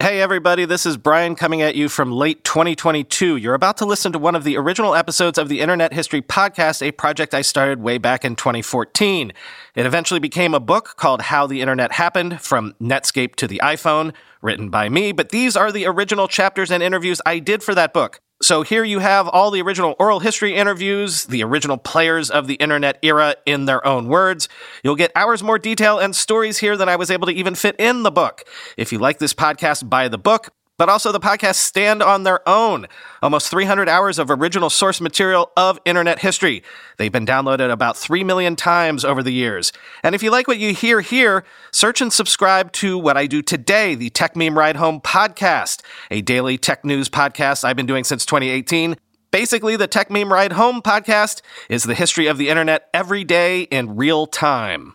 Hey, everybody, this is Brian coming at you from late 2022. You're about to listen to one of the original episodes of the Internet History Podcast, a project I started way back in 2014. It eventually became a book called How the Internet Happened From Netscape to the iPhone, written by me, but these are the original chapters and interviews I did for that book. So here you have all the original oral history interviews, the original players of the internet era in their own words. You'll get hours more detail and stories here than I was able to even fit in the book. If you like this podcast, buy the book but also the podcasts stand on their own. Almost 300 hours of original source material of internet history. They've been downloaded about 3 million times over the years. And if you like what you hear here, search and subscribe to what I do today, the Techmeme Ride Home podcast, a daily tech news podcast I've been doing since 2018. Basically, the Techmeme Ride Home podcast is the history of the internet every day in real time.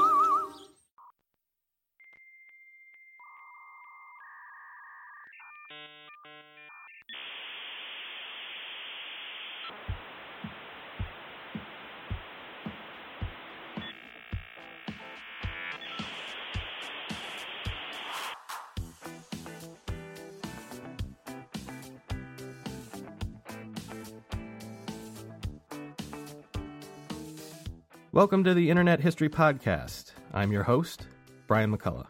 Welcome to the Internet History Podcast. I'm your host, Brian McCullough.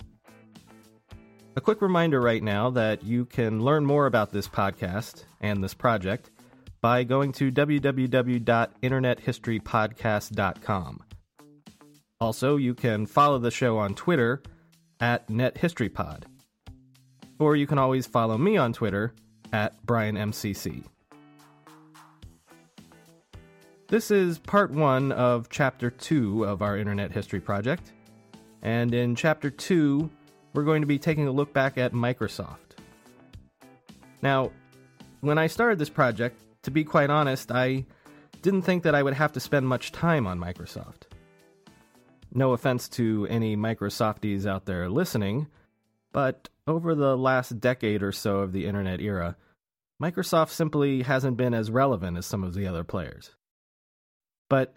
A quick reminder right now that you can learn more about this podcast and this project by going to www.internethistorypodcast.com. Also, you can follow the show on Twitter at NetHistoryPod. Or you can always follow me on Twitter at BrianMCC. This is part one of chapter two of our Internet History Project. And in chapter two, we're going to be taking a look back at Microsoft. Now, when I started this project, to be quite honest, I didn't think that I would have to spend much time on Microsoft. No offense to any Microsofties out there listening, but over the last decade or so of the internet era, Microsoft simply hasn't been as relevant as some of the other players. But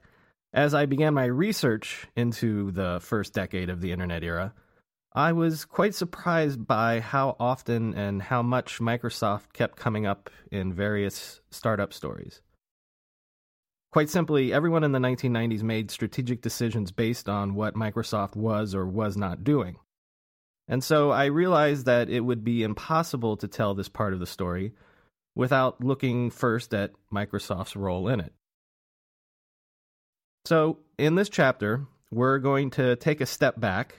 as I began my research into the first decade of the internet era, I was quite surprised by how often and how much Microsoft kept coming up in various startup stories. Quite simply, everyone in the 1990s made strategic decisions based on what Microsoft was or was not doing. And so I realized that it would be impossible to tell this part of the story without looking first at Microsoft's role in it. So, in this chapter, we're going to take a step back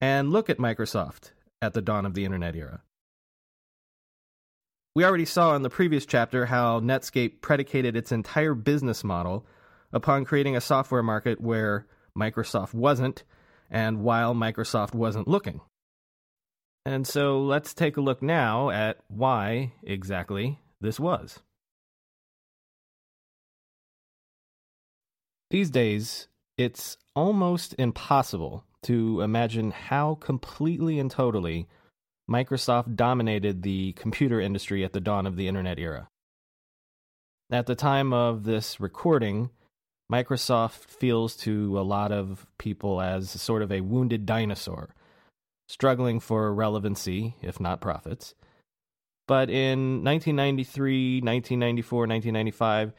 and look at Microsoft at the dawn of the internet era. We already saw in the previous chapter how Netscape predicated its entire business model upon creating a software market where Microsoft wasn't, and while Microsoft wasn't looking. And so let's take a look now at why exactly this was. These days, it's almost impossible to imagine how completely and totally Microsoft dominated the computer industry at the dawn of the internet era. At the time of this recording, Microsoft feels to a lot of people as sort of a wounded dinosaur, struggling for relevancy, if not profits. But in 1993, 1994, 1995,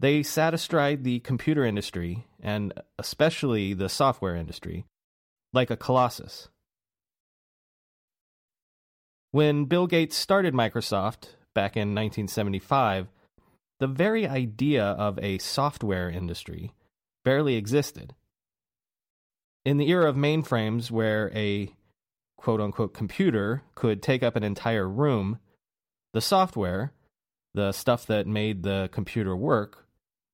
they sat astride the computer industry, and especially the software industry, like a colossus. When Bill Gates started Microsoft back in 1975, the very idea of a software industry barely existed. In the era of mainframes, where a quote unquote computer could take up an entire room, the software, the stuff that made the computer work,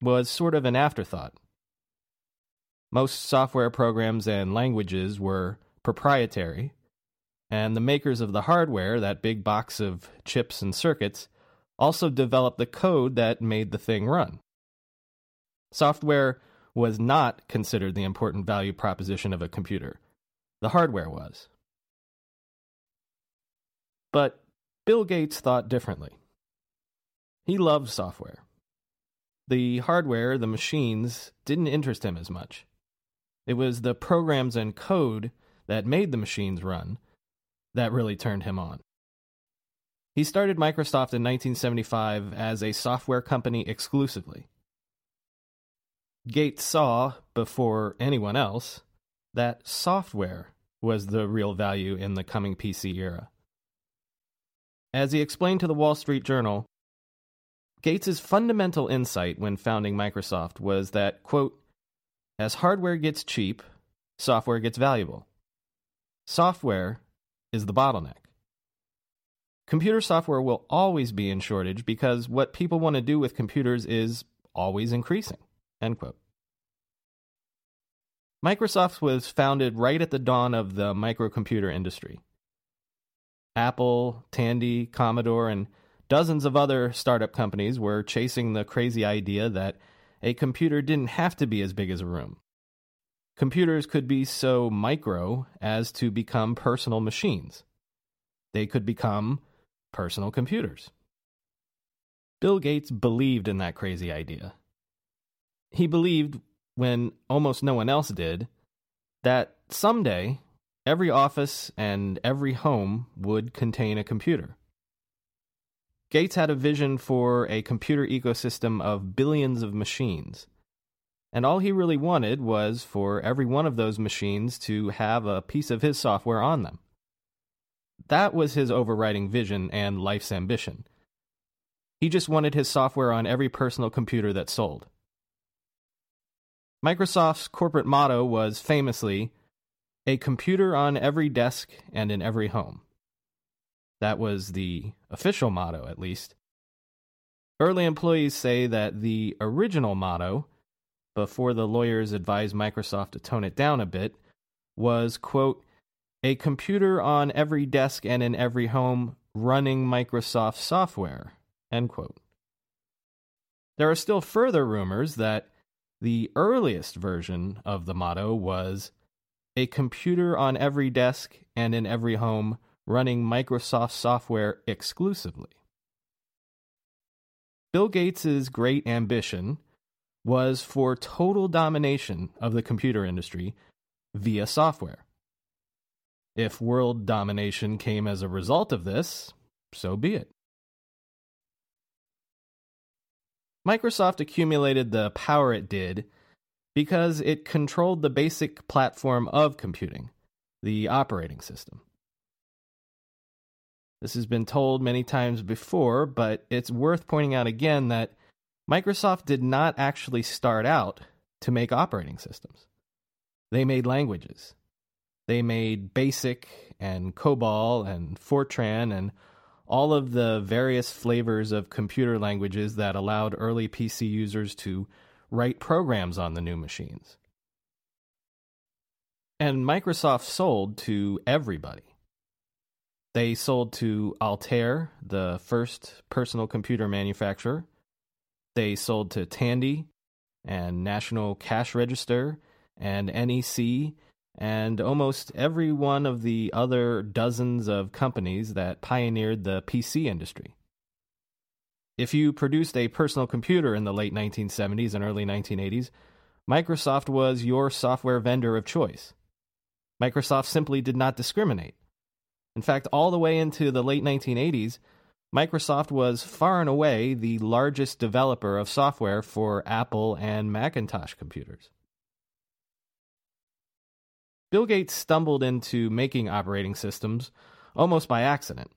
was sort of an afterthought. Most software programs and languages were proprietary, and the makers of the hardware, that big box of chips and circuits, also developed the code that made the thing run. Software was not considered the important value proposition of a computer. The hardware was. But Bill Gates thought differently. He loved software. The hardware, the machines, didn't interest him as much. It was the programs and code that made the machines run that really turned him on. He started Microsoft in 1975 as a software company exclusively. Gates saw, before anyone else, that software was the real value in the coming PC era. As he explained to the Wall Street Journal, Gates' fundamental insight when founding Microsoft was that, quote, as hardware gets cheap, software gets valuable. Software is the bottleneck. Computer software will always be in shortage because what people want to do with computers is always increasing. End quote. Microsoft was founded right at the dawn of the microcomputer industry. Apple, Tandy, Commodore, and dozens of other startup companies were chasing the crazy idea that a computer didn't have to be as big as a room. Computers could be so micro as to become personal machines. They could become personal computers. Bill Gates believed in that crazy idea. He believed, when almost no one else did, that someday every office and every home would contain a computer. Gates had a vision for a computer ecosystem of billions of machines. And all he really wanted was for every one of those machines to have a piece of his software on them. That was his overriding vision and life's ambition. He just wanted his software on every personal computer that sold. Microsoft's corporate motto was famously, a computer on every desk and in every home. That was the official motto, at least. Early employees say that the original motto, before the lawyers advised Microsoft to tone it down a bit, was, quote, a computer on every desk and in every home running Microsoft software, end quote. There are still further rumors that the earliest version of the motto was a computer on every desk and in every home running Microsoft software exclusively. Bill Gates' great ambition was for total domination of the computer industry via software. If world domination came as a result of this, so be it. Microsoft accumulated the power it did because it controlled the basic platform of computing, the operating system. This has been told many times before, but it's worth pointing out again that Microsoft did not actually start out to make operating systems. They made languages. They made BASIC and COBOL and Fortran and all of the various flavors of computer languages that allowed early PC users to write programs on the new machines. And Microsoft sold to everybody. They sold to Altair, the first personal computer manufacturer. They sold to Tandy and National Cash Register and NEC and almost every one of the other dozens of companies that pioneered the PC industry. If you produced a personal computer in the late 1970s and early 1980s, Microsoft was your software vendor of choice. Microsoft simply did not discriminate. In fact, all the way into the late 1980s, Microsoft was far and away the largest developer of software for Apple and Macintosh computers. Bill Gates stumbled into making operating systems almost by accident.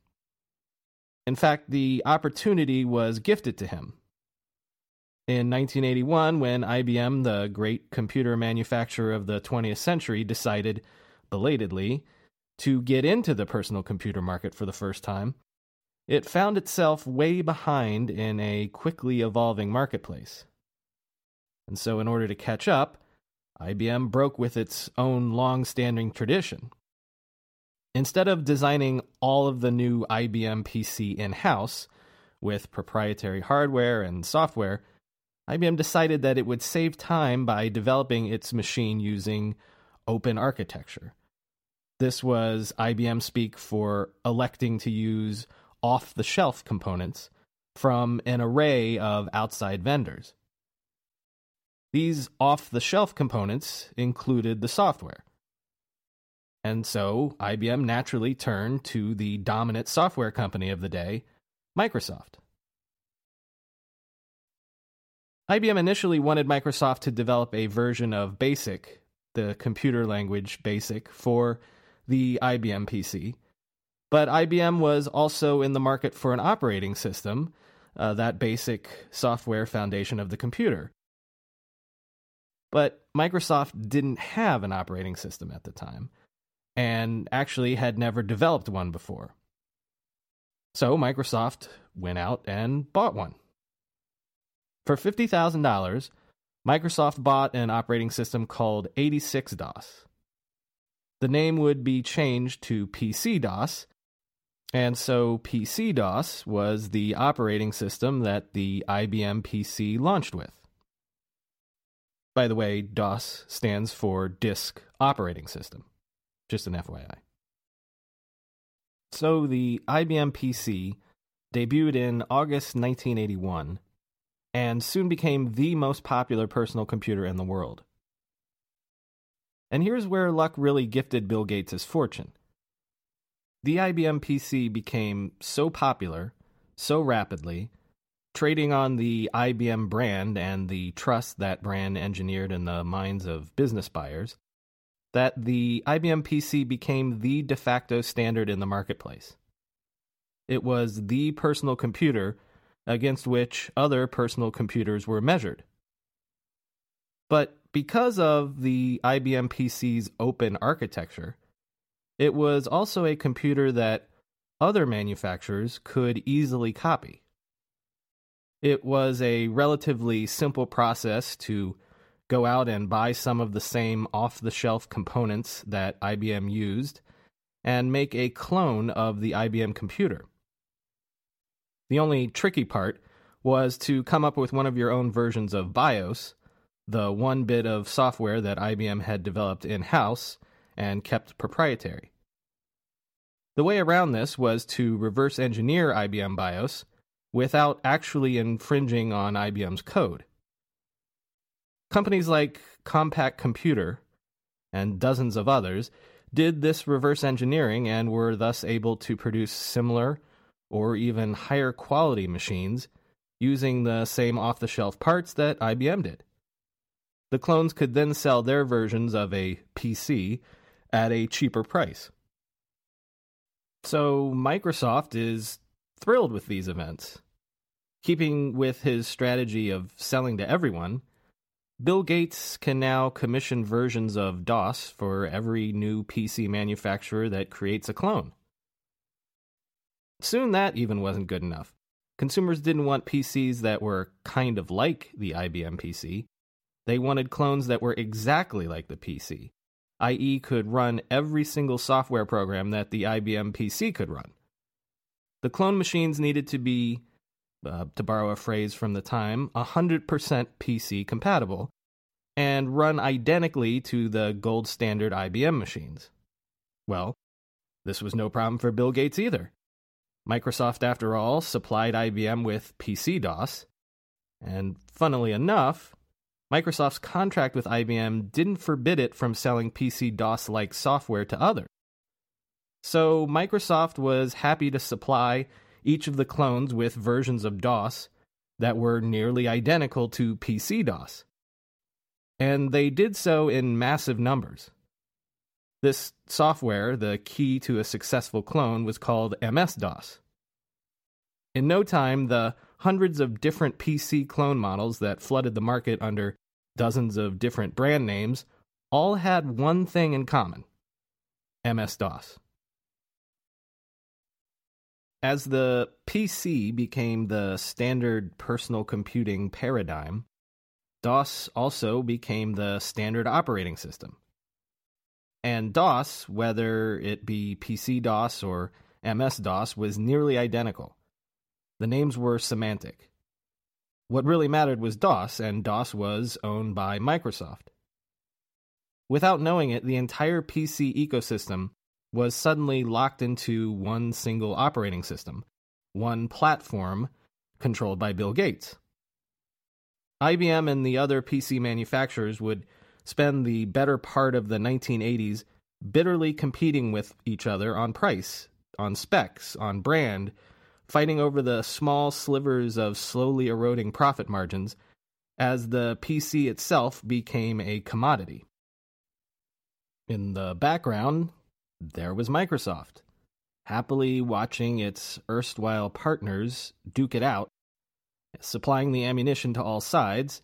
In fact, the opportunity was gifted to him. In 1981, when IBM, the great computer manufacturer of the 20th century, decided, belatedly, to get into the personal computer market for the first time, it found itself way behind in a quickly evolving marketplace. And so, in order to catch up, IBM broke with its own long standing tradition. Instead of designing all of the new IBM PC in house with proprietary hardware and software, IBM decided that it would save time by developing its machine using open architecture. This was IBM speak for electing to use off the shelf components from an array of outside vendors. These off the shelf components included the software. And so IBM naturally turned to the dominant software company of the day, Microsoft. IBM initially wanted Microsoft to develop a version of BASIC, the computer language BASIC, for the IBM PC. But IBM was also in the market for an operating system, uh, that basic software foundation of the computer. But Microsoft didn't have an operating system at the time, and actually had never developed one before. So Microsoft went out and bought one. For $50,000, Microsoft bought an operating system called 86 DOS. The name would be changed to PC DOS, and so PC DOS was the operating system that the IBM PC launched with. By the way, DOS stands for Disk Operating System. Just an FYI. So the IBM PC debuted in August 1981 and soon became the most popular personal computer in the world. And here's where luck really gifted Bill Gates his fortune. The IBM PC became so popular so rapidly trading on the IBM brand and the trust that brand engineered in the minds of business buyers, that the IBM PC became the de facto standard in the marketplace. It was the personal computer against which other personal computers were measured. But because of the IBM PC's open architecture, it was also a computer that other manufacturers could easily copy. It was a relatively simple process to go out and buy some of the same off the shelf components that IBM used and make a clone of the IBM computer. The only tricky part was to come up with one of your own versions of BIOS, the one bit of software that IBM had developed in house and kept proprietary. The way around this was to reverse engineer IBM BIOS without actually infringing on IBM's code. Companies like Compaq Computer and dozens of others did this reverse engineering and were thus able to produce similar or even higher quality machines using the same off the shelf parts that IBM did. The clones could then sell their versions of a PC at a cheaper price. So Microsoft is thrilled with these events. Keeping with his strategy of selling to everyone, Bill Gates can now commission versions of DOS for every new PC manufacturer that creates a clone. Soon that even wasn't good enough. Consumers didn't want PCs that were kind of like the IBM PC. They wanted clones that were exactly like the PC, i.e., could run every single software program that the IBM PC could run. The clone machines needed to be, uh, to borrow a phrase from the time, 100% PC compatible and run identically to the gold standard IBM machines. Well, this was no problem for Bill Gates either. Microsoft, after all, supplied IBM with PC DOS, and funnily enough, Microsoft's contract with IBM didn't forbid it from selling PC DOS like software to others. So Microsoft was happy to supply each of the clones with versions of DOS that were nearly identical to PC DOS. And they did so in massive numbers. This software, the key to a successful clone, was called MS DOS. In no time, the hundreds of different PC clone models that flooded the market under dozens of different brand names all had one thing in common MS DOS. As the PC became the standard personal computing paradigm, DOS also became the standard operating system. And DOS, whether it be PC DOS or MS DOS, was nearly identical. The names were semantic. What really mattered was DOS, and DOS was owned by Microsoft. Without knowing it, the entire PC ecosystem was suddenly locked into one single operating system, one platform controlled by Bill Gates. IBM and the other PC manufacturers would spend the better part of the 1980s bitterly competing with each other on price, on specs, on brand, fighting over the small slivers of slowly eroding profit margins as the PC itself became a commodity. In the background, there was Microsoft, happily watching its erstwhile partners duke it out, supplying the ammunition to all sides,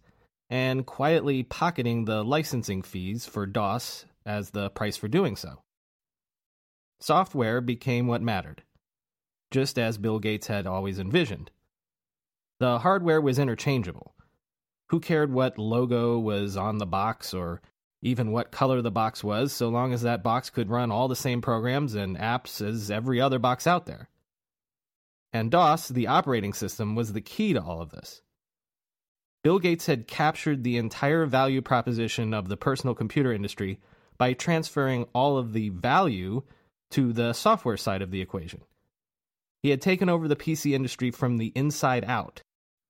and quietly pocketing the licensing fees for DOS as the price for doing so. Software became what mattered, just as Bill Gates had always envisioned. The hardware was interchangeable. Who cared what logo was on the box or even what color the box was, so long as that box could run all the same programs and apps as every other box out there. And DOS, the operating system, was the key to all of this. Bill Gates had captured the entire value proposition of the personal computer industry by transferring all of the value to the software side of the equation. He had taken over the PC industry from the inside out,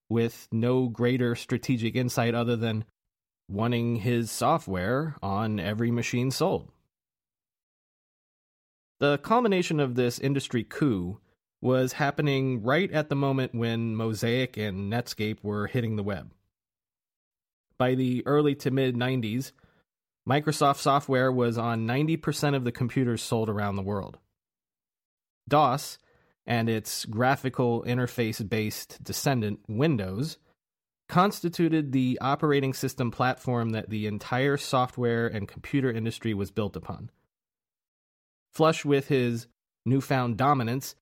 with no greater strategic insight other than wanting his software on every machine sold. The culmination of this industry coup was happening right at the moment when Mosaic and Netscape were hitting the web. By the early to mid 90s, Microsoft software was on 90% of the computers sold around the world. DOS and its graphical interface based descendant, Windows, constituted the operating system platform that the entire software and computer industry was built upon. Flush with his newfound dominance,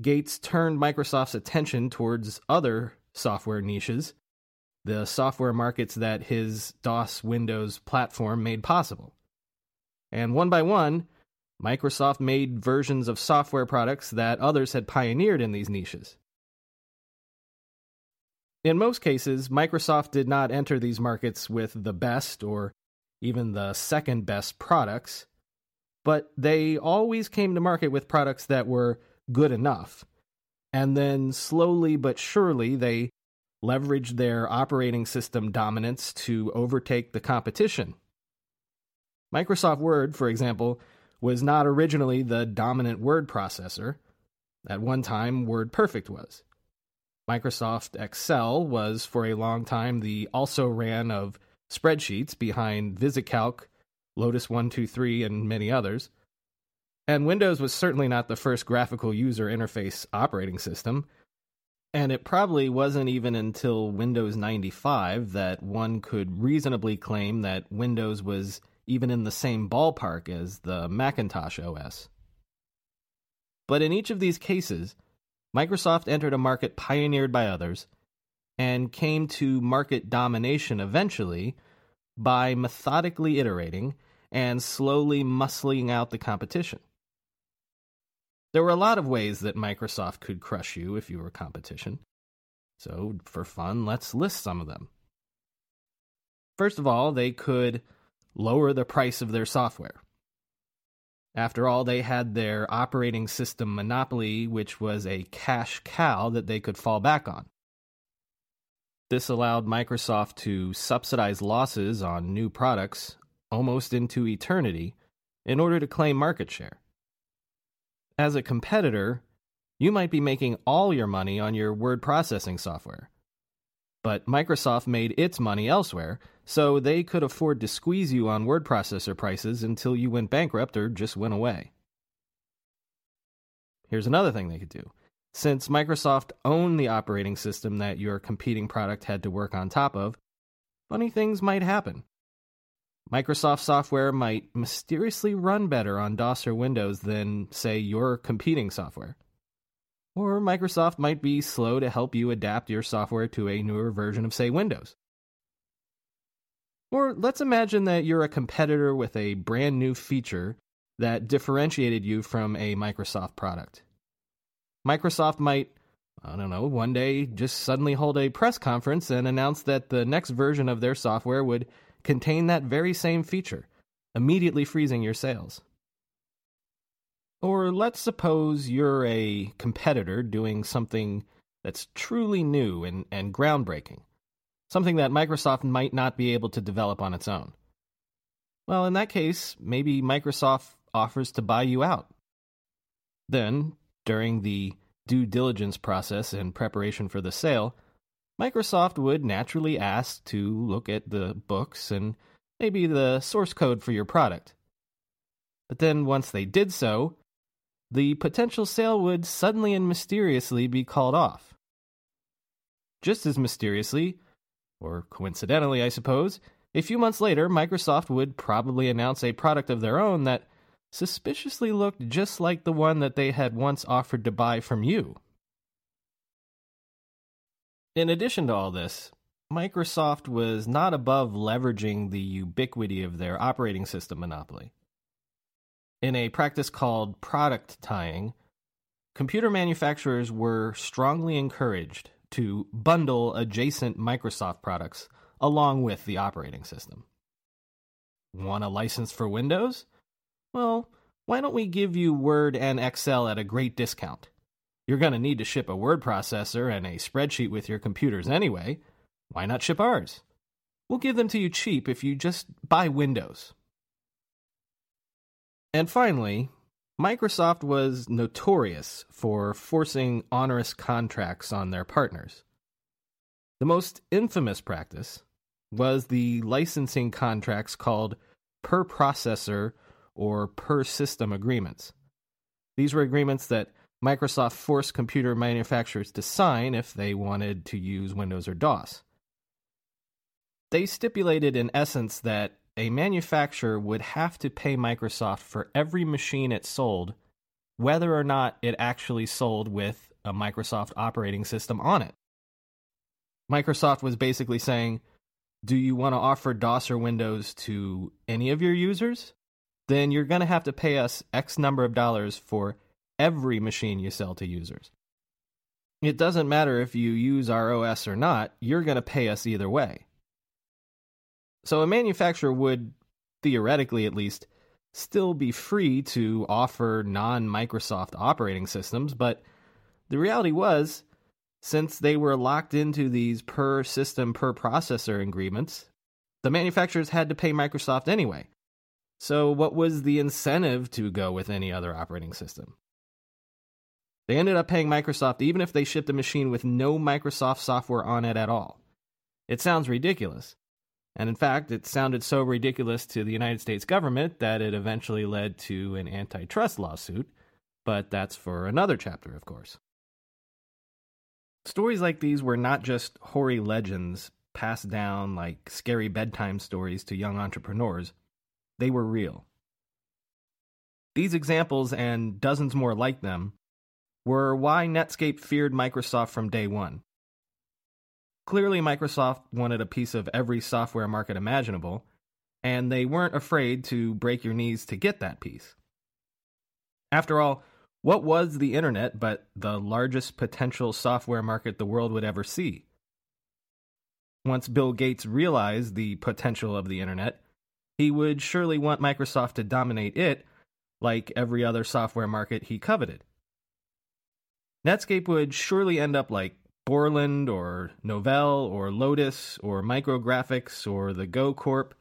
Gates turned Microsoft's attention towards other software niches, the software markets that his DOS Windows platform made possible. And one by one, Microsoft made versions of software products that others had pioneered in these niches. In most cases, Microsoft did not enter these markets with the best or even the second best products, but they always came to market with products that were good enough. And then slowly but surely, they leveraged their operating system dominance to overtake the competition. Microsoft Word, for example, was not originally the dominant word processor. At one time, WordPerfect was. Microsoft Excel was for a long time the also ran of spreadsheets behind VisiCalc, Lotus 123, and many others. And Windows was certainly not the first graphical user interface operating system. And it probably wasn't even until Windows 95 that one could reasonably claim that Windows was even in the same ballpark as the Macintosh OS. But in each of these cases, Microsoft entered a market pioneered by others and came to market domination eventually by methodically iterating and slowly muscling out the competition. There were a lot of ways that Microsoft could crush you if you were competition. So, for fun, let's list some of them. First of all, they could lower the price of their software. After all, they had their operating system monopoly, which was a cash cow that they could fall back on. This allowed Microsoft to subsidize losses on new products almost into eternity in order to claim market share. As a competitor, you might be making all your money on your word processing software. But Microsoft made its money elsewhere, so they could afford to squeeze you on word processor prices until you went bankrupt or just went away. Here's another thing they could do. Since Microsoft owned the operating system that your competing product had to work on top of, funny things might happen. Microsoft software might mysteriously run better on DOS or Windows than, say, your competing software. Or Microsoft might be slow to help you adapt your software to a newer version of, say, Windows. Or let's imagine that you're a competitor with a brand new feature that differentiated you from a Microsoft product. Microsoft might, I don't know, one day just suddenly hold a press conference and announce that the next version of their software would contain that very same feature, immediately freezing your sales. Or let's suppose you're a competitor doing something that's truly new and, and groundbreaking, something that Microsoft might not be able to develop on its own. Well, in that case, maybe Microsoft offers to buy you out. Then, during the due diligence process in preparation for the sale, Microsoft would naturally ask to look at the books and maybe the source code for your product. But then, once they did so, the potential sale would suddenly and mysteriously be called off. Just as mysteriously, or coincidentally, I suppose, a few months later, Microsoft would probably announce a product of their own that suspiciously looked just like the one that they had once offered to buy from you. In addition to all this, Microsoft was not above leveraging the ubiquity of their operating system monopoly. In a practice called product tying, computer manufacturers were strongly encouraged to bundle adjacent Microsoft products along with the operating system. Want a license for Windows? Well, why don't we give you Word and Excel at a great discount? You're going to need to ship a word processor and a spreadsheet with your computers anyway. Why not ship ours? We'll give them to you cheap if you just buy Windows. And finally, Microsoft was notorious for forcing onerous contracts on their partners. The most infamous practice was the licensing contracts called per processor or per system agreements. These were agreements that Microsoft forced computer manufacturers to sign if they wanted to use Windows or DOS. They stipulated, in essence, that a manufacturer would have to pay Microsoft for every machine it sold, whether or not it actually sold with a Microsoft operating system on it. Microsoft was basically saying, Do you want to offer DOS or Windows to any of your users? Then you're going to have to pay us X number of dollars for every machine you sell to users. It doesn't matter if you use our OS or not, you're going to pay us either way. So a manufacturer would, theoretically at least, still be free to offer non Microsoft operating systems, but the reality was, since they were locked into these per system, per processor agreements, the manufacturers had to pay Microsoft anyway. So, what was the incentive to go with any other operating system? They ended up paying Microsoft even if they shipped a machine with no Microsoft software on it at all. It sounds ridiculous, and in fact, it sounded so ridiculous to the United States government that it eventually led to an antitrust lawsuit, but that's for another chapter, of course. Stories like these were not just hoary legends passed down like scary bedtime stories to young entrepreneurs, they were real. These examples and dozens more like them were why Netscape feared Microsoft from day one. Clearly, Microsoft wanted a piece of every software market imaginable, and they weren't afraid to break your knees to get that piece. After all, what was the internet but the largest potential software market the world would ever see? Once Bill Gates realized the potential of the internet, he would surely want Microsoft to dominate it like every other software market he coveted. Netscape would surely end up like Borland or Novell or Lotus or Micrografx or the Go Corp,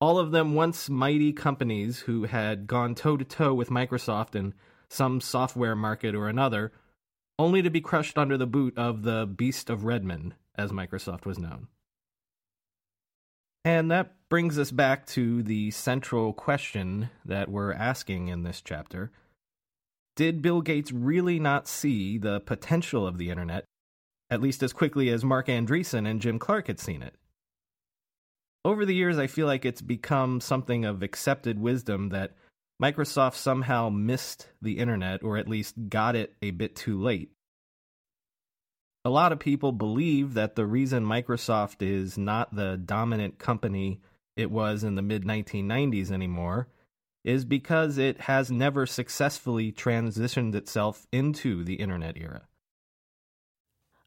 all of them once mighty companies who had gone toe to toe with Microsoft in some software market or another, only to be crushed under the boot of the Beast of Redmond, as Microsoft was known. And that brings us back to the central question that we're asking in this chapter. Did Bill Gates really not see the potential of the internet at least as quickly as Marc Andreessen and Jim Clark had seen it. Over the years, I feel like it's become something of accepted wisdom that Microsoft somehow missed the internet, or at least got it a bit too late. a lot of people believe that the reason Microsoft is not the dominant company it was in the mid 1990s anymore is because it has never successfully transitioned itself into the internet era.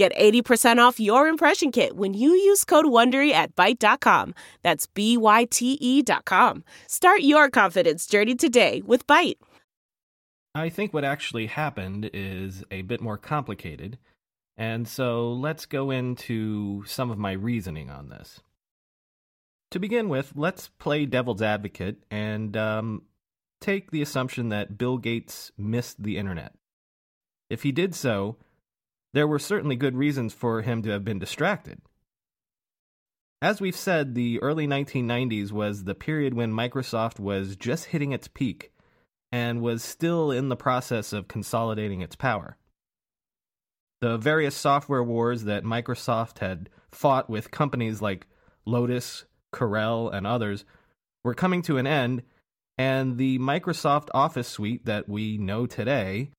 Get 80% off your impression kit when you use code WONDERY at Byte.com. That's B-Y-T-E dot com. Start your confidence journey today with Byte. I think what actually happened is a bit more complicated, and so let's go into some of my reasoning on this. To begin with, let's play devil's advocate and um, take the assumption that Bill Gates missed the internet. If he did so, there were certainly good reasons for him to have been distracted. As we've said, the early 1990s was the period when Microsoft was just hitting its peak and was still in the process of consolidating its power. The various software wars that Microsoft had fought with companies like Lotus, Corel, and others were coming to an end, and the Microsoft Office suite that we know today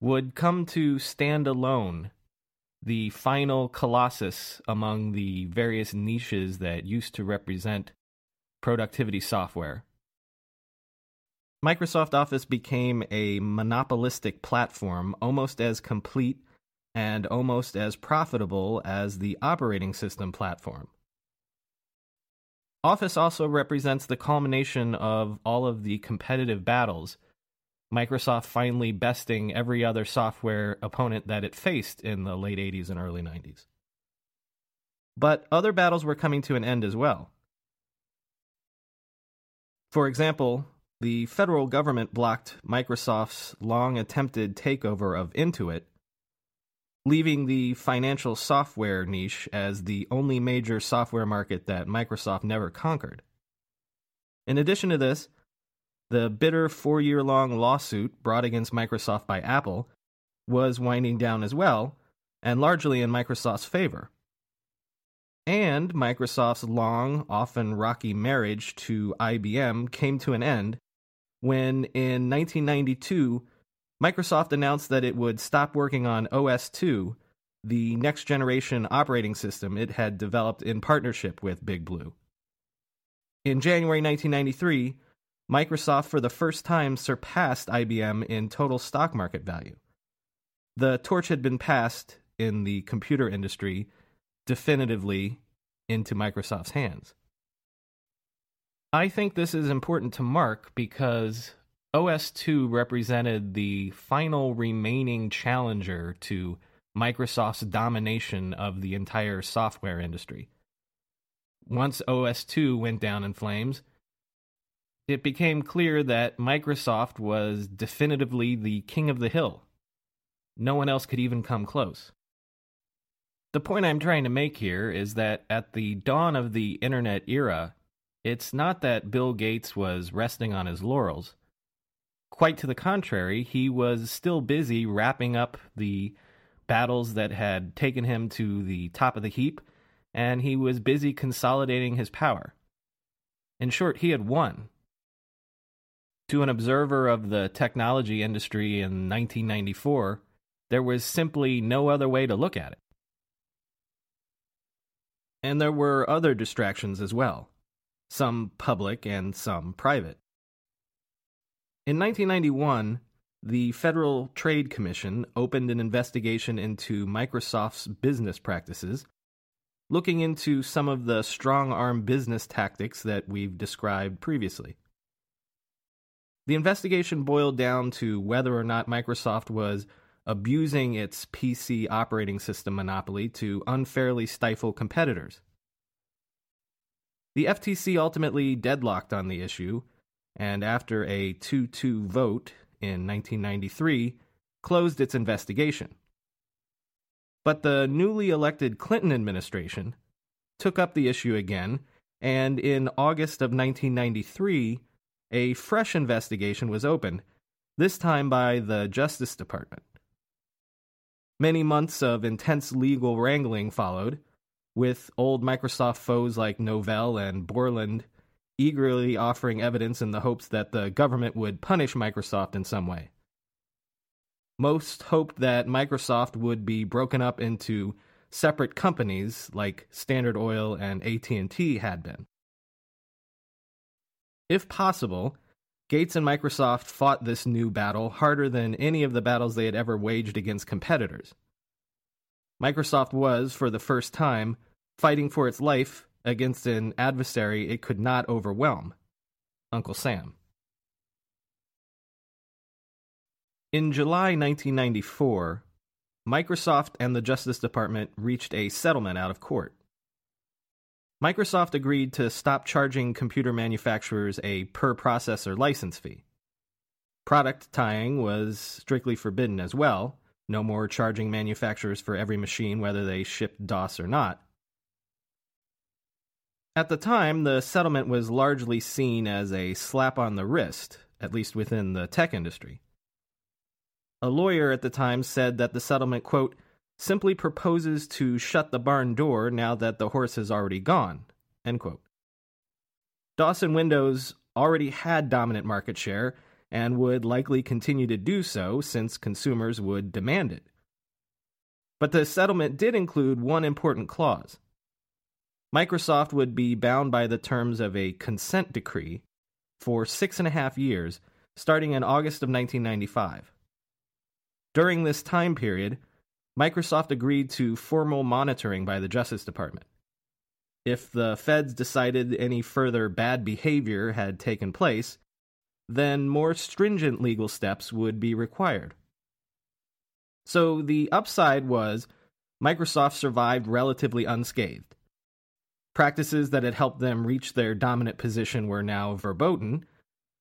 would come to stand alone, the final colossus among the various niches that used to represent productivity software. Microsoft Office became a monopolistic platform almost as complete and almost as profitable as the operating system platform. Office also represents the culmination of all of the competitive battles Microsoft finally besting every other software opponent that it faced in the late 80s and early 90s. But other battles were coming to an end as well. For example, the federal government blocked Microsoft's long attempted takeover of Intuit, leaving the financial software niche as the only major software market that Microsoft never conquered. In addition to this, the bitter four year long lawsuit brought against Microsoft by Apple was winding down as well, and largely in Microsoft's favor. And Microsoft's long, often rocky marriage to IBM came to an end when, in 1992, Microsoft announced that it would stop working on OS 2, the next generation operating system it had developed in partnership with Big Blue. In January 1993, Microsoft for the first time surpassed IBM in total stock market value. The torch had been passed in the computer industry definitively into Microsoft's hands. I think this is important to mark because OS 2 represented the final remaining challenger to Microsoft's domination of the entire software industry. Once OS 2 went down in flames, it became clear that Microsoft was definitively the king of the hill. No one else could even come close. The point I'm trying to make here is that at the dawn of the internet era, it's not that Bill Gates was resting on his laurels. Quite to the contrary, he was still busy wrapping up the battles that had taken him to the top of the heap, and he was busy consolidating his power. In short, he had won, to an observer of the technology industry in 1994, there was simply no other way to look at it. And there were other distractions as well, some public and some private. In 1991, the Federal Trade Commission opened an investigation into Microsoft's business practices, looking into some of the strong arm business tactics that we've described previously. The investigation boiled down to whether or not Microsoft was abusing its PC operating system monopoly to unfairly stifle competitors. The FTC ultimately deadlocked on the issue, and after a 2 2 vote in 1993, closed its investigation. But the newly elected Clinton administration took up the issue again, and in August of 1993, a fresh investigation was opened, this time by the Justice Department. Many months of intense legal wrangling followed, with old Microsoft foes like Novell and Borland eagerly offering evidence in the hopes that the government would punish Microsoft in some way. Most hoped that Microsoft would be broken up into separate companies like Standard Oil and AT&T had been. If possible, Gates and Microsoft fought this new battle harder than any of the battles they had ever waged against competitors. Microsoft was, for the first time, fighting for its life against an adversary it could not overwhelm Uncle Sam. In July 1994, Microsoft and the Justice Department reached a settlement out of court. Microsoft agreed to stop charging computer manufacturers a per processor license fee. Product tying was strictly forbidden as well, no more charging manufacturers for every machine whether they shipped DOS or not. At the time, the settlement was largely seen as a slap on the wrist, at least within the tech industry. A lawyer at the time said that the settlement, quote, simply proposes to shut the barn door now that the horse has already gone, end quote. And Windows already had dominant market share and would likely continue to do so since consumers would demand it. But the settlement did include one important clause. Microsoft would be bound by the terms of a consent decree for six and a half years, starting in August of 1995. During this time period, Microsoft agreed to formal monitoring by the Justice Department. If the feds decided any further bad behavior had taken place, then more stringent legal steps would be required. So the upside was Microsoft survived relatively unscathed. Practices that had helped them reach their dominant position were now verboten,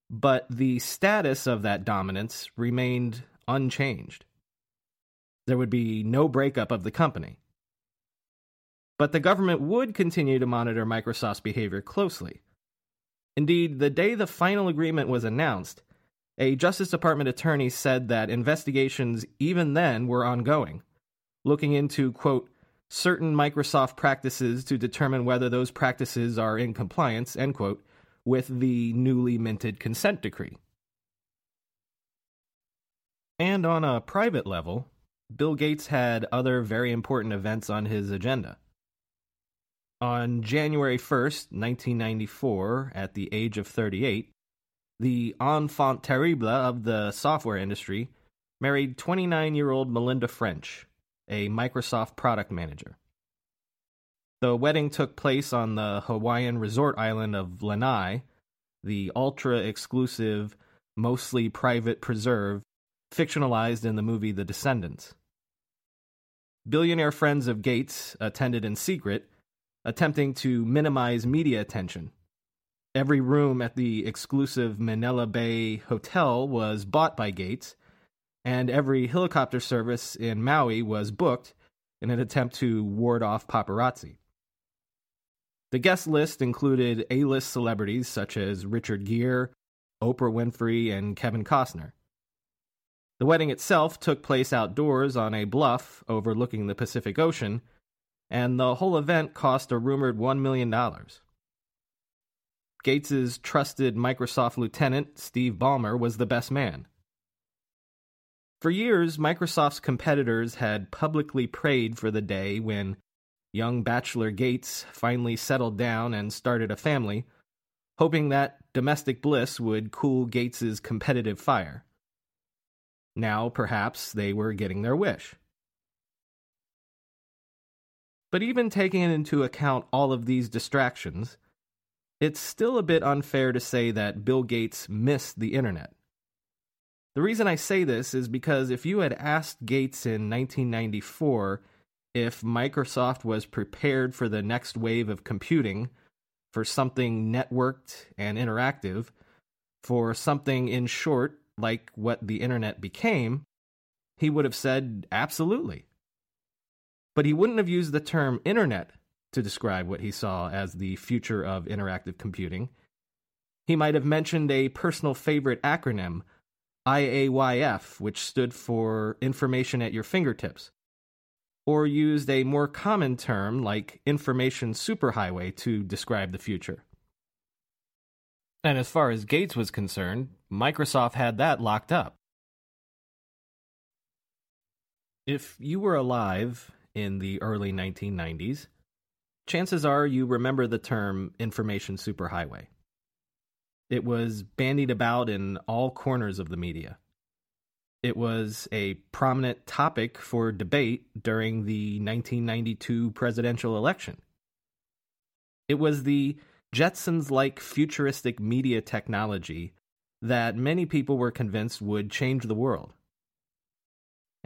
but the status of that dominance remained unchanged. There would be no breakup of the company. But the government would continue to monitor Microsoft's behavior closely. Indeed, the day the final agreement was announced, a Justice Department attorney said that investigations even then were ongoing, looking into, quote, certain Microsoft practices to determine whether those practices are in compliance, end quote, with the newly minted consent decree. And on a private level, Bill Gates had other very important events on his agenda. On January 1st, 1994, at the age of 38, the enfant terrible of the software industry married 29 year old Melinda French, a Microsoft product manager. The wedding took place on the Hawaiian resort island of Lanai, the ultra exclusive, mostly private preserve fictionalized in the movie The Descendants. Billionaire friends of Gates attended in secret, attempting to minimize media attention. Every room at the exclusive Manele Bay Hotel was bought by Gates, and every helicopter service in Maui was booked in an attempt to ward off paparazzi. The guest list included A list celebrities such as Richard Gere, Oprah Winfrey, and Kevin Costner. The wedding itself took place outdoors on a bluff overlooking the Pacific Ocean, and the whole event cost a rumored $1 million. Gates's trusted Microsoft lieutenant, Steve Ballmer, was the best man. For years, Microsoft's competitors had publicly prayed for the day when young bachelor Gates finally settled down and started a family, hoping that domestic bliss would cool Gates's competitive fire. Now, perhaps, they were getting their wish. But even taking into account all of these distractions, it's still a bit unfair to say that Bill Gates missed the internet. The reason I say this is because if you had asked Gates in 1994 if Microsoft was prepared for the next wave of computing, for something networked and interactive, for something, in short, like what the internet became, he would have said absolutely. But he wouldn't have used the term internet to describe what he saw as the future of interactive computing. He might have mentioned a personal favorite acronym, IAYF, which stood for Information at Your Fingertips, or used a more common term like Information Superhighway to describe the future. And as far as Gates was concerned, Microsoft had that locked up. If you were alive in the early 1990s, chances are you remember the term information superhighway. It was bandied about in all corners of the media. It was a prominent topic for debate during the 1992 presidential election. It was the Jetsons like futuristic media technology that many people were convinced would change the world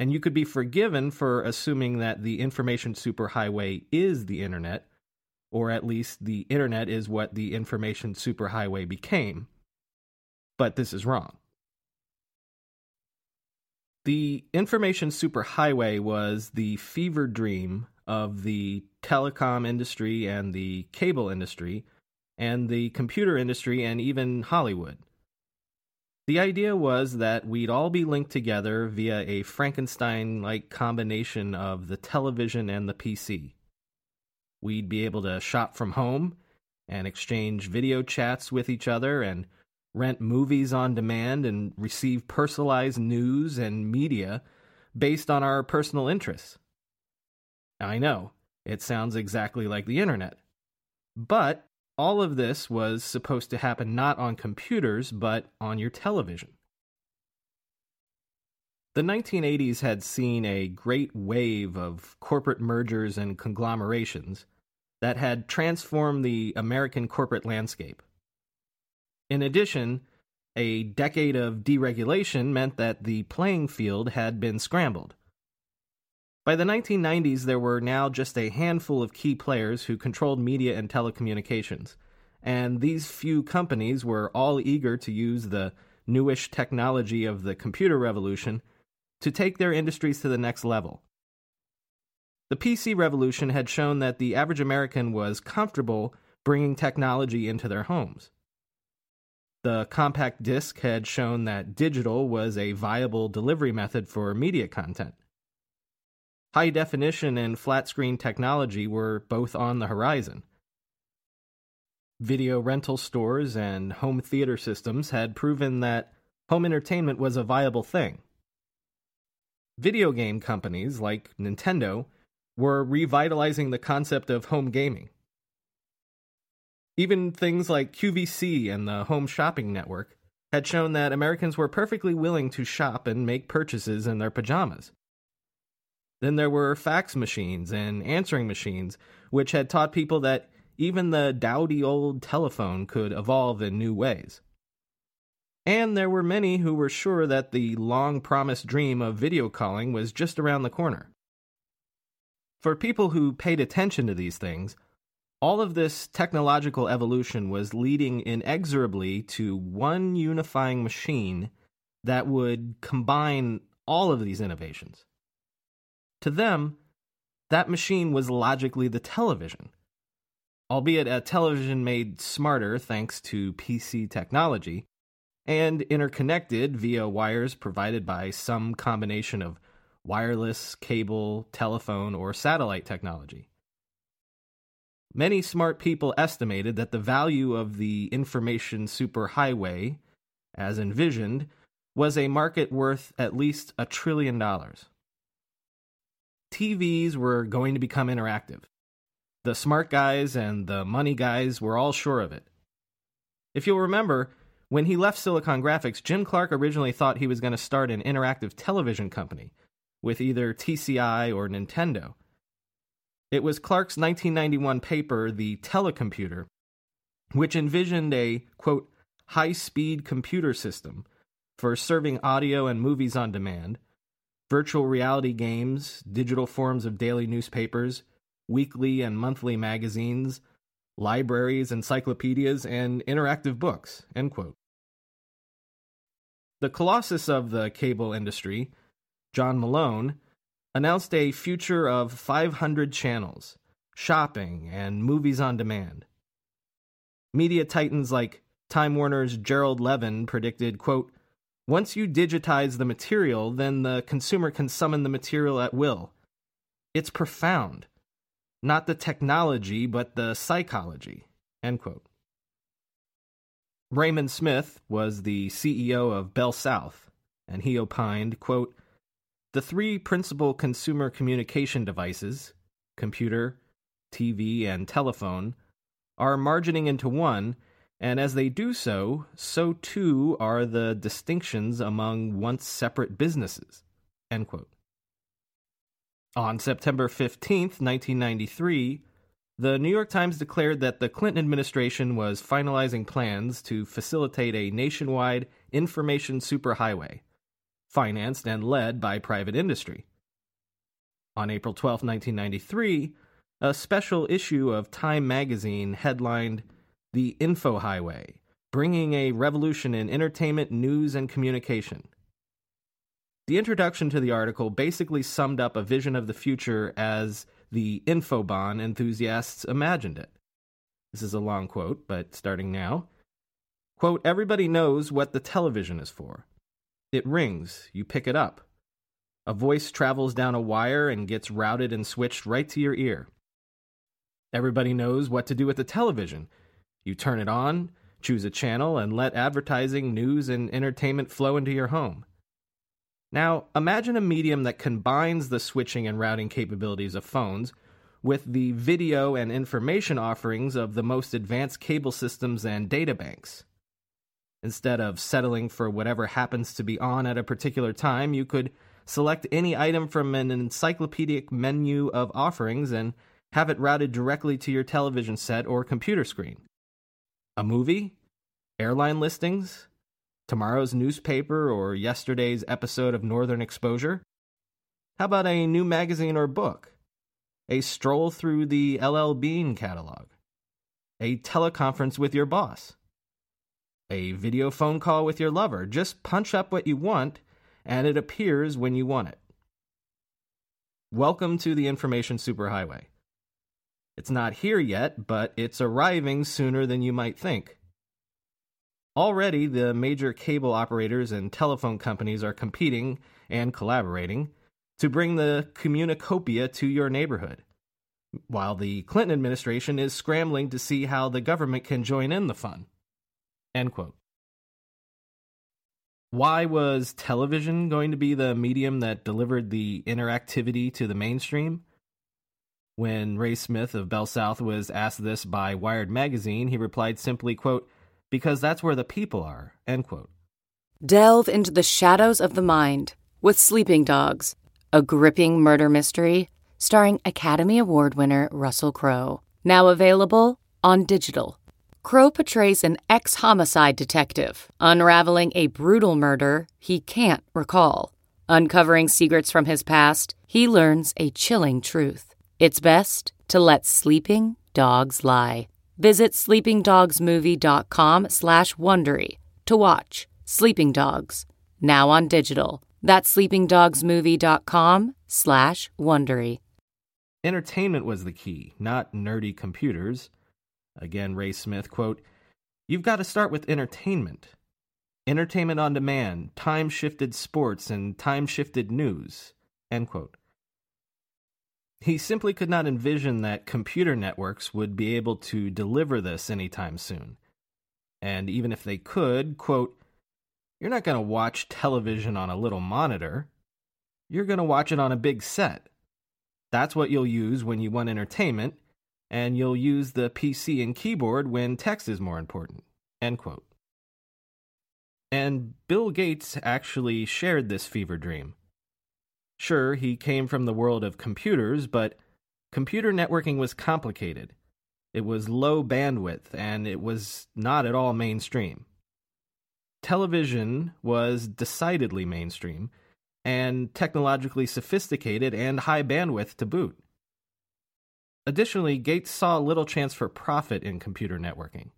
and you could be forgiven for assuming that the information superhighway is the internet, or at least the internet is what the information superhighway became. But this is wrong. The information superhighway was the fever dream of the telecom industry and the cable industry and the computer industry and even Hollywood. The idea was that we'd all be linked together via a Frankenstein like combination of the television and the PC. We'd be able to shop from home and exchange video chats with each other and rent movies on demand and receive personalized news and media based on our personal interests. I know, it sounds exactly like the internet. But all of this was supposed to happen not on computers, but on your television. The 1980s had seen a great wave of corporate mergers and conglomerations that had transformed the American corporate landscape. In addition, a decade of deregulation meant that the playing field had been scrambled. By the 1990s, there were now just a handful of key players who controlled media and telecommunications, and these few companies were all eager to use the newish technology of the computer revolution to take their industries to the next level. The PC revolution had shown that the average American was comfortable bringing technology into their homes. The compact disc had shown that digital was a viable delivery method for media content. High definition and flat screen technology were both on the horizon. Video rental stores and home theater systems had proven that home entertainment was a viable thing. Video game companies like Nintendo were revitalizing the concept of home gaming. Even things like QVC and the Home Shopping Network had shown that Americans were perfectly willing to shop and make purchases in their pajamas. Then there were fax machines and answering machines, which had taught people that even the dowdy old telephone could evolve in new ways. And there were many who were sure that the long promised dream of video calling was just around the corner. For people who paid attention to these things, all of this technological evolution was leading inexorably to one unifying machine that would combine all of these innovations. To them, that machine was logically the television, albeit a television made smarter thanks to PC technology and interconnected via wires provided by some combination of wireless, cable, telephone, or satellite technology. Many smart people estimated that the value of the information superhighway, as envisioned, was a market worth at least a trillion dollars. TVs were going to become interactive. The smart guys and the money guys were all sure of it. If you'll remember, when he left Silicon Graphics, Jim Clark originally thought he was going to start an interactive television company with either TCI or Nintendo. It was Clark's 1991 paper, The Telecomputer, which envisioned a, quote, high speed computer system for serving audio and movies on demand virtual reality games, digital forms of daily newspapers, weekly and monthly magazines, libraries, encyclopedias, and interactive books. End quote. The colossus of the cable industry, John Malone, announced a future of 500 channels, shopping, and movies on demand. Media titans like Time Warner's Gerald Levin predicted, quote, once you digitize the material, then the consumer can summon the material at will. It's profound. Not the technology, but the psychology. End quote. Raymond Smith was the CEO of Bell South, and he opined, quote, the three principal consumer communication devices, computer, TV, and telephone, are margining into one, and as they do so, so too are the distinctions among once separate businesses. On September 15th, 1993, the New York Times declared that the Clinton administration was finalizing plans to facilitate a nationwide information superhighway, financed and led by private industry. On April 12, 1993, a special issue of Time magazine headlined The Info Highway, bringing a revolution in entertainment, news, and communication. The introduction to the article basically summed up a vision of the future as the Infobahn enthusiasts imagined it. This is a long quote, but starting now. Quote, everybody knows what the television is for. It rings, you pick it up. A voice travels down a wire and gets routed and switched right to your ear. Everybody knows what to do with the television. You turn it on, choose a channel, and let advertising, news, and entertainment flow into your home. Now, imagine a medium that combines the switching and routing capabilities of phones with the video and information offerings of the most advanced cable systems and data banks. Instead of settling for whatever happens to be on at a particular time, you could select any item from an encyclopedic menu of offerings and have it routed directly to your television set or computer screen. A movie? Airline listings? tomorrow's newspaper, or yesterday's episode of Northern Exposure? How about a new magazine or book? A stroll through the LL Bean catalog? A teleconference with your boss? A video phone call with your lover? Just punch up what you want, and it appears when you want it. Welcome to the Information Superhighway. It's not here yet, but it's arriving sooner than you might think. Already, the major cable operators and telephone companies are competing and collaborating to bring the communicopia to your neighborhood, while the Clinton administration is scrambling to see how the government can join in the fun. End quote. Why was television going to be the medium that delivered the interactivity to the mainstream? When Ray Smith of Bell South was asked this by Wired magazine, he replied simply, quote, because that's where the people are. End quote. Delve into the shadows of the mind with Sleeping Dogs, a gripping murder mystery starring Academy Award winner Russell Crowe. Now available on digital. Crowe portrays an ex homicide detective unraveling a brutal murder he can't recall. Uncovering secrets from his past, he learns a chilling truth. It's best to let sleeping dogs lie. Visit sleepingdogsmovie.com slash Wondery to watch Sleeping Dogs, now on digital. That's sleepingdogsmovie.com slash Wondery. Entertainment was the key, not nerdy computers. Again, Ray Smith, quote, You've got to start with entertainment. Entertainment on demand, time shifted sports, and time shifted news. End quote. He simply could not envision that computer networks would be able to deliver this anytime soon. And even if they could, quote, you're not going to watch television on a little monitor. You're going to watch it on a big set. That's what you'll use when you want entertainment, and you'll use the PC and keyboard when text is more important. End quote. And Bill Gates actually shared this fever dream. Sure, he came from the world of computers, but computer networking was complicated. It was low bandwidth, and it was not at all mainstream. Television was decidedly mainstream, and technologically sophisticated and high bandwidth to boot. Additionally, Gates saw little chance for profit in computer networking.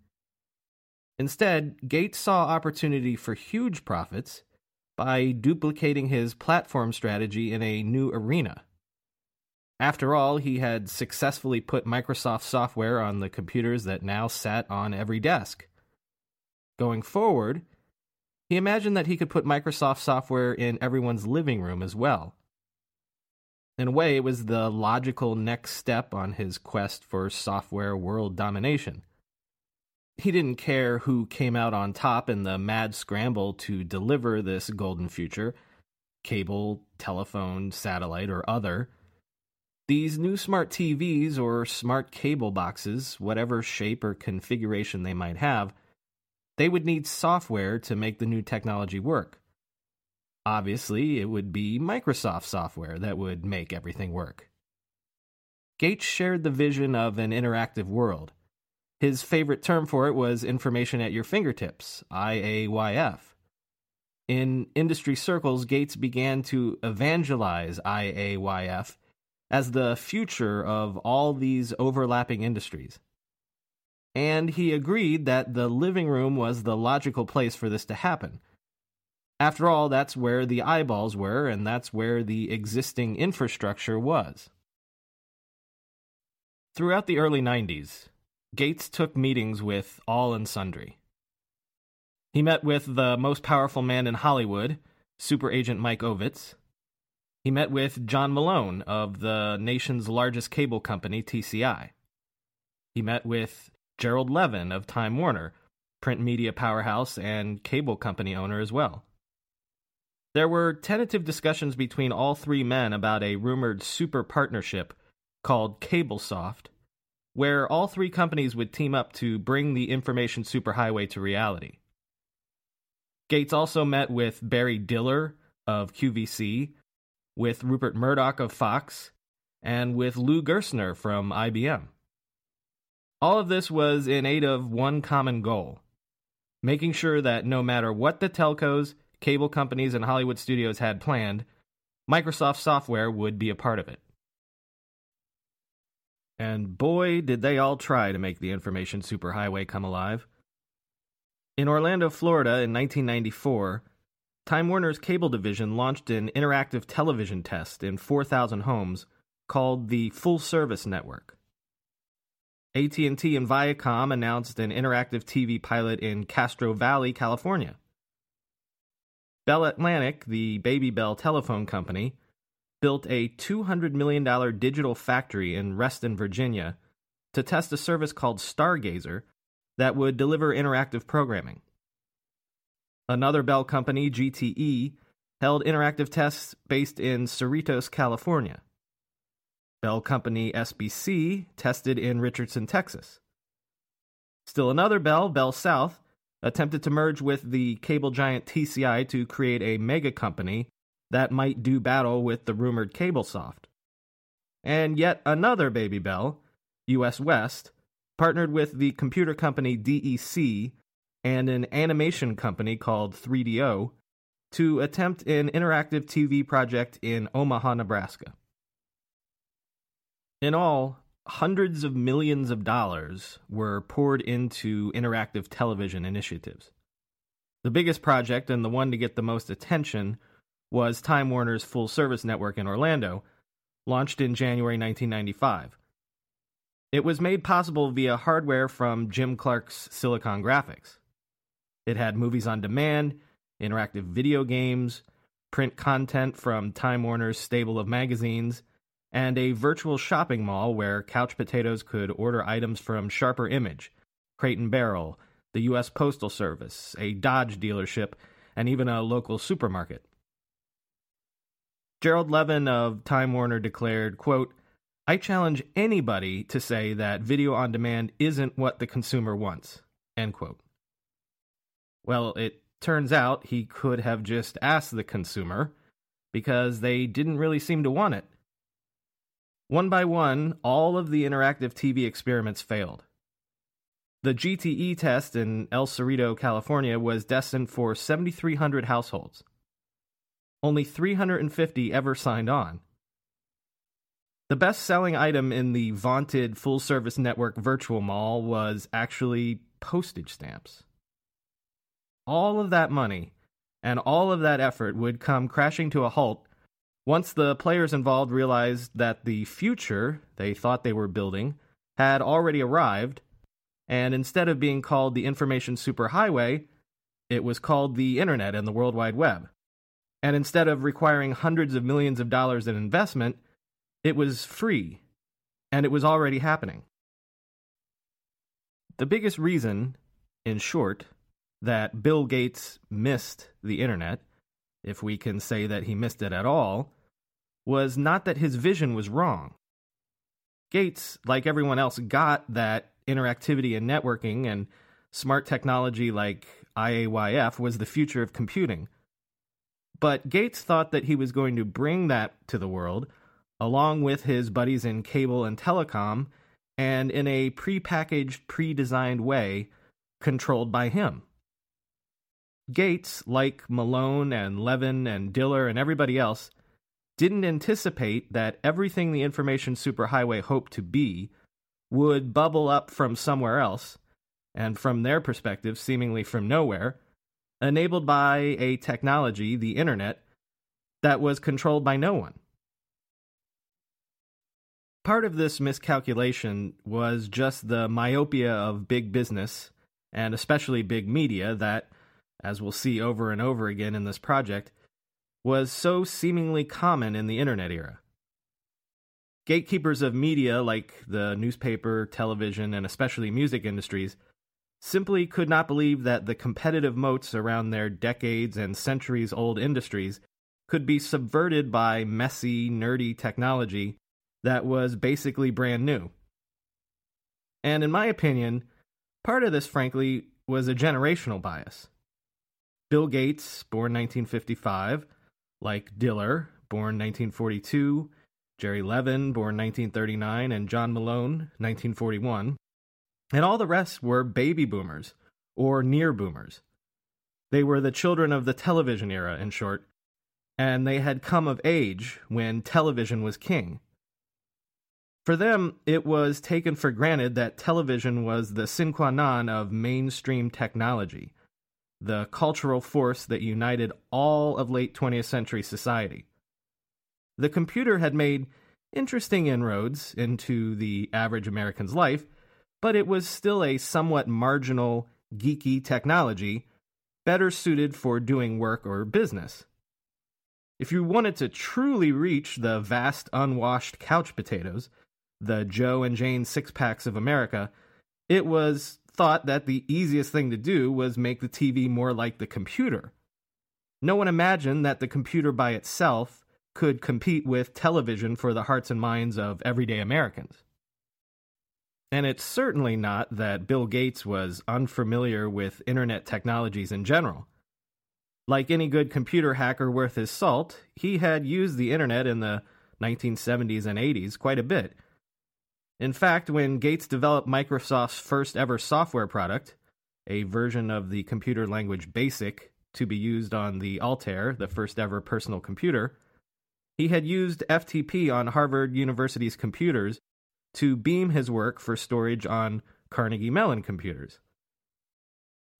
Instead, Gates saw opportunity for huge profits by duplicating his platform strategy in a new arena. After all, he had successfully put Microsoft software on the computers that now sat on every desk. Going forward, he imagined that he could put Microsoft software in everyone's living room as well. In a way, it was the logical next step on his quest for software world domination. He didn't care who came out on top in the mad scramble to deliver this golden future cable, telephone, satellite, or other. These new smart TVs or smart cable boxes, whatever shape or configuration they might have, they would need software to make the new technology work. Obviously, it would be Microsoft software that would make everything work. Gates shared the vision of an interactive world. His favorite term for it was information at your fingertips, IAYF. In industry circles, Gates began to evangelize IAYF as the future of all these overlapping industries. And he agreed that the living room was the logical place for this to happen. After all, that's where the eyeballs were, and that's where the existing infrastructure was. Throughout the early 90s, Gates took meetings with all and sundry. He met with the most powerful man in Hollywood, super agent Mike Ovitz. He met with John Malone of the nation's largest cable company, TCI. He met with Gerald Levin of Time Warner, print media powerhouse and cable company owner as well. There were tentative discussions between all three men about a rumored super partnership called CableSoft where all three companies would team up to bring the information superhighway to reality. Gates also met with Barry Diller of QVC, with Rupert Murdoch of Fox, and with Lou Gerstner from IBM. All of this was in aid of one common goal making sure that no matter what the telcos, cable companies, and Hollywood studios had planned, Microsoft software would be a part of it. And boy, did they all try to make the information superhighway come alive. In Orlando, Florida in 1994, Time Warner's cable division launched an interactive television test in 4,000 homes called the Full Service Network. AT&T and Viacom announced an interactive TV pilot in Castro Valley, California. Bell Atlantic, the Baby Bell telephone company, built a $200 million digital factory in Reston, Virginia, to test a service called Stargazer that would deliver interactive programming. Another Bell company, GTE, held interactive tests based in Cerritos, California. Bell company SBC tested in Richardson, Texas. Still another Bell, Bell South, attempted to merge with the cable giant TCI to create a mega company that might do battle with the rumored CableSoft. And yet another Baby Bell, US West, partnered with the computer company DEC and an animation company called 3DO to attempt an interactive TV project in Omaha, Nebraska. In all, hundreds of millions of dollars were poured into interactive television initiatives. The biggest project and the one to get the most attention was Time Warner's full service network in Orlando, launched in January 1995. It was made possible via hardware from Jim Clark's Silicon Graphics. It had movies on demand, interactive video games, print content from Time Warner's stable of magazines, and a virtual shopping mall where couch potatoes could order items from Sharper Image, Crate and Barrel, the U.S. Postal Service, a Dodge dealership, and even a local supermarket. Gerald Levin of Time Warner declared, quote, I challenge anybody to say that video on demand isn't what the consumer wants. End quote. Well, it turns out he could have just asked the consumer because they didn't really seem to want it. One by one, all of the interactive TV experiments failed. The GTE test in El Cerrito, California was destined for 7,300 households only 350 ever signed on. The best selling item in the vaunted full service network virtual mall was actually postage stamps. All of that money and all of that effort would come crashing to a halt Once the players involved realized that the future they thought they were building had already arrived, and instead of being called the information superhighway, it was called the Internet and the World Wide Web. And instead of requiring hundreds of millions of dollars in investment, it was free, and it was already happening. The biggest reason, in short, that Bill Gates missed the Internet, if we can say that he missed it at all, was not that his vision was wrong. Gates, like everyone else, got that interactivity and networking and smart technology like IAYF was the future of computing. But Gates thought that he was going to bring that to the world, along with his buddies in cable and telecom, and in a prepackaged, pre designed way controlled by him. Gates, like Malone and Levin and Diller and everybody else, didn't anticipate that everything the information superhighway hoped to be would bubble up from somewhere else, and from their perspective, seemingly from nowhere, enabled by a technology, the internet, that was controlled by no one. Part of this miscalculation was just the myopia of big business, and especially big media, that, as we'll see over and over again in this project, was so seemingly common in the internet era. Gatekeepers of media like the newspaper, television, and especially music industries simply could not believe that the competitive moats around their decades and centuries old industries could be subverted by messy, nerdy technology that was basically brand new. And in my opinion, part of this, frankly, was a generational bias. Bill Gates, born 1955, like Diller, born 1942, Jerry Levin, born 1939, and John Malone, 1941. And all the rest were baby boomers, or near boomers. They were the children of the television era, in short, and they had come of age when television was king. For them, it was taken for granted that television was the sine qua non of mainstream technology, the cultural force that united all of late 20th century society. The computer had made interesting inroads into the average American's life, but it was still a somewhat marginal, geeky technology, better suited for doing work or business. If you wanted to truly reach the vast unwashed couch potatoes, the Joe and Jane six packs of America, it was thought that the easiest thing to do was make the TV more like the computer. No one imagined that the computer by itself could compete with television for the hearts and minds of everyday Americans. And it's certainly not that Bill Gates was unfamiliar with internet technologies in general. Like any good computer hacker worth his salt, he had used the internet in the 1970s and 80s quite a bit. In fact, when Gates developed Microsoft's first ever software product, a version of the computer language BASIC to be used on the Altair, the first ever personal computer, he had used FTP on Harvard University's computers to beam his work for storage on Carnegie Mellon computers.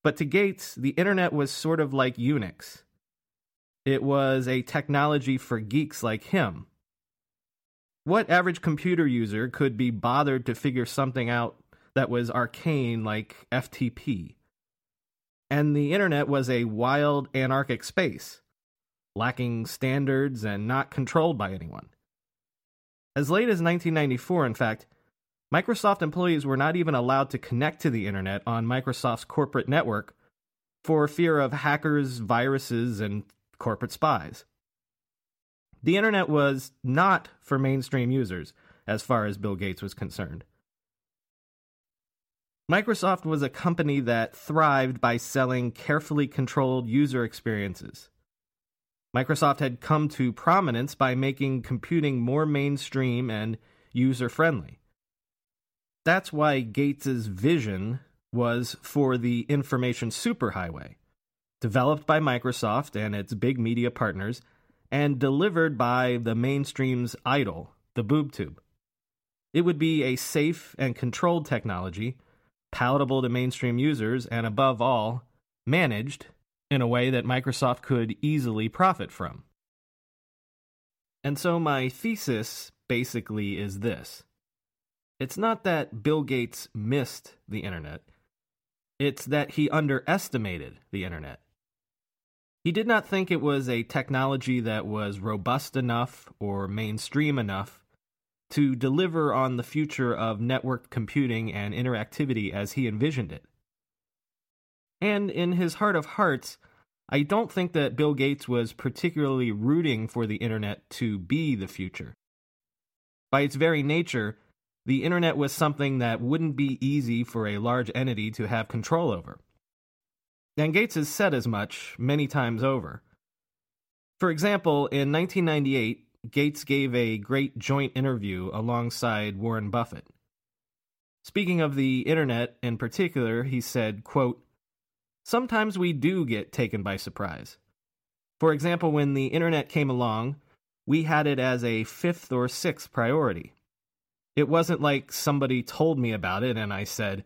But to Gates, the internet was sort of like Unix. It was a technology for geeks like him. What average computer user could be bothered to figure something out that was arcane like FTP? And the internet was a wild, anarchic space lacking standards and not controlled by anyone. As late as 1994, in fact, Microsoft employees were not even allowed to connect to the internet on Microsoft's corporate network for fear of hackers, viruses, and corporate spies. The internet was not for mainstream users, as far as Bill Gates was concerned. Microsoft was a company that thrived by selling carefully controlled user experiences. Microsoft had come to prominence by making computing more mainstream and user friendly. That's why Gates's vision was for the information superhighway, developed by Microsoft and its big media partners and delivered by the mainstream's idol, the boob tube. It would be a safe and controlled technology, palatable to mainstream users, and above all, managed in a way that Microsoft could easily profit from. And so my thesis basically is this it's not that Bill Gates missed the internet, it's that he underestimated the internet. He did not think it was a technology that was robust enough or mainstream enough to deliver on the future of networked computing and interactivity as he envisioned it. And in his heart of hearts, I don't think that Bill Gates was particularly rooting for the internet to be the future. By its very nature, the internet was something that wouldn't be easy for a large entity to have control over. And Gates has said as much many times over. For example, in 1998, Gates gave a great joint interview alongside Warren Buffett. Speaking of the internet in particular, he said, quote, Sometimes we do get taken by surprise. For example, when the internet came along, we had it as a fifth or sixth priority. It wasn't like somebody told me about it and I said,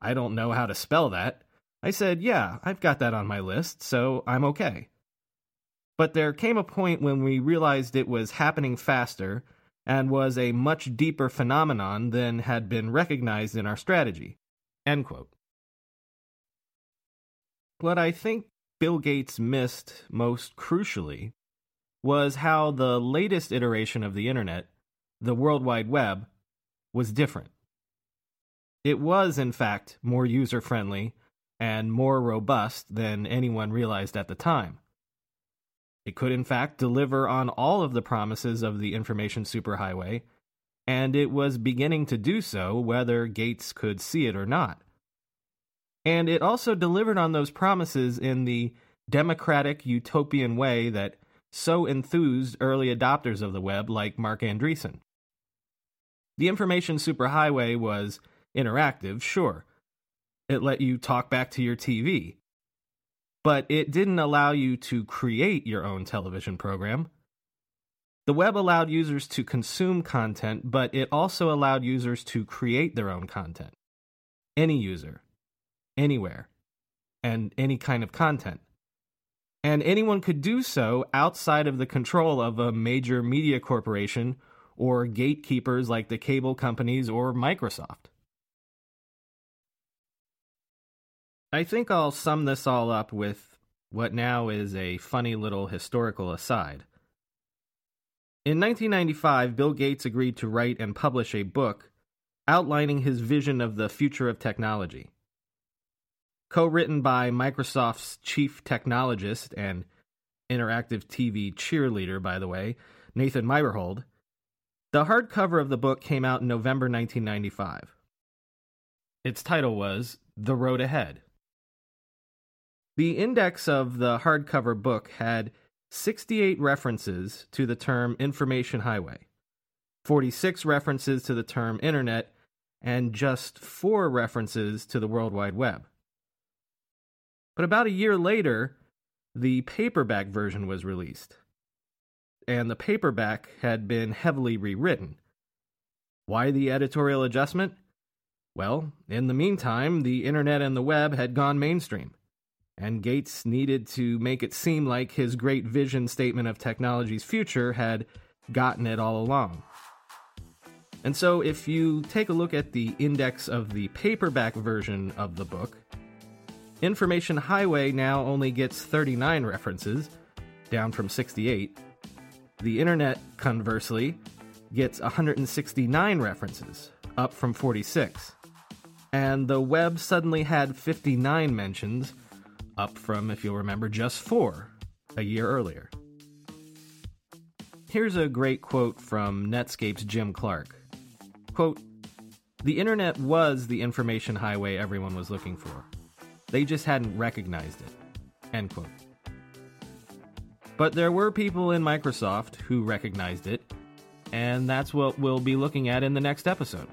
I don't know how to spell that. I said, Yeah, I've got that on my list, so I'm okay. But there came a point when we realized it was happening faster and was a much deeper phenomenon than had been recognized in our strategy. End quote. What I think Bill Gates missed most crucially was how the latest iteration of the internet, the World Wide Web, was different. It was, in fact, more user friendly and more robust than anyone realized at the time. It could, in fact, deliver on all of the promises of the information superhighway, and it was beginning to do so whether Gates could see it or not. And it also delivered on those promises in the democratic, utopian way that so enthused early adopters of the web like Marc Andreessen. The information superhighway was interactive, sure. It let you talk back to your TV. But it didn't allow you to create your own television program. The web allowed users to consume content, but it also allowed users to create their own content. Any user, anywhere, and any kind of content. And anyone could do so outside of the control of a major media corporation or gatekeepers like the cable companies or Microsoft. I think I'll sum this all up with what now is a funny little historical aside. In 1995, Bill Gates agreed to write and publish a book outlining his vision of the future of technology co written by Microsoft's chief technologist and interactive TV cheerleader, by the way, Nathan Myhrvold. The hardcover of the book came out in November 1995. Its title was The Road Ahead. The index of the hardcover book had 68 references to the term information highway, 46 references to the term internet, and just four references to the World Wide Web. But about a year later, the paperback version was released. And the paperback had been heavily rewritten. Why the editorial adjustment? Well, in the meantime, the internet and the web had gone mainstream, and Gates needed to make it seem like his great vision statement of technology's future had gotten it all along. And so, if you take a look at the index of the paperback version of the book, Information Highway now only gets 39 references, down from 68. The Internet, conversely, gets 169 references, up from 46. And the web suddenly had 59 mentions, up from, if you'll remember, just four a year earlier. Here's a great quote from Netscape's Jim Clark. Quote, The internet was the information highway everyone was looking for. They just hadn't recognized it. End quote. But there were people in Microsoft who recognized it, and that's what we'll be looking at in the next episode.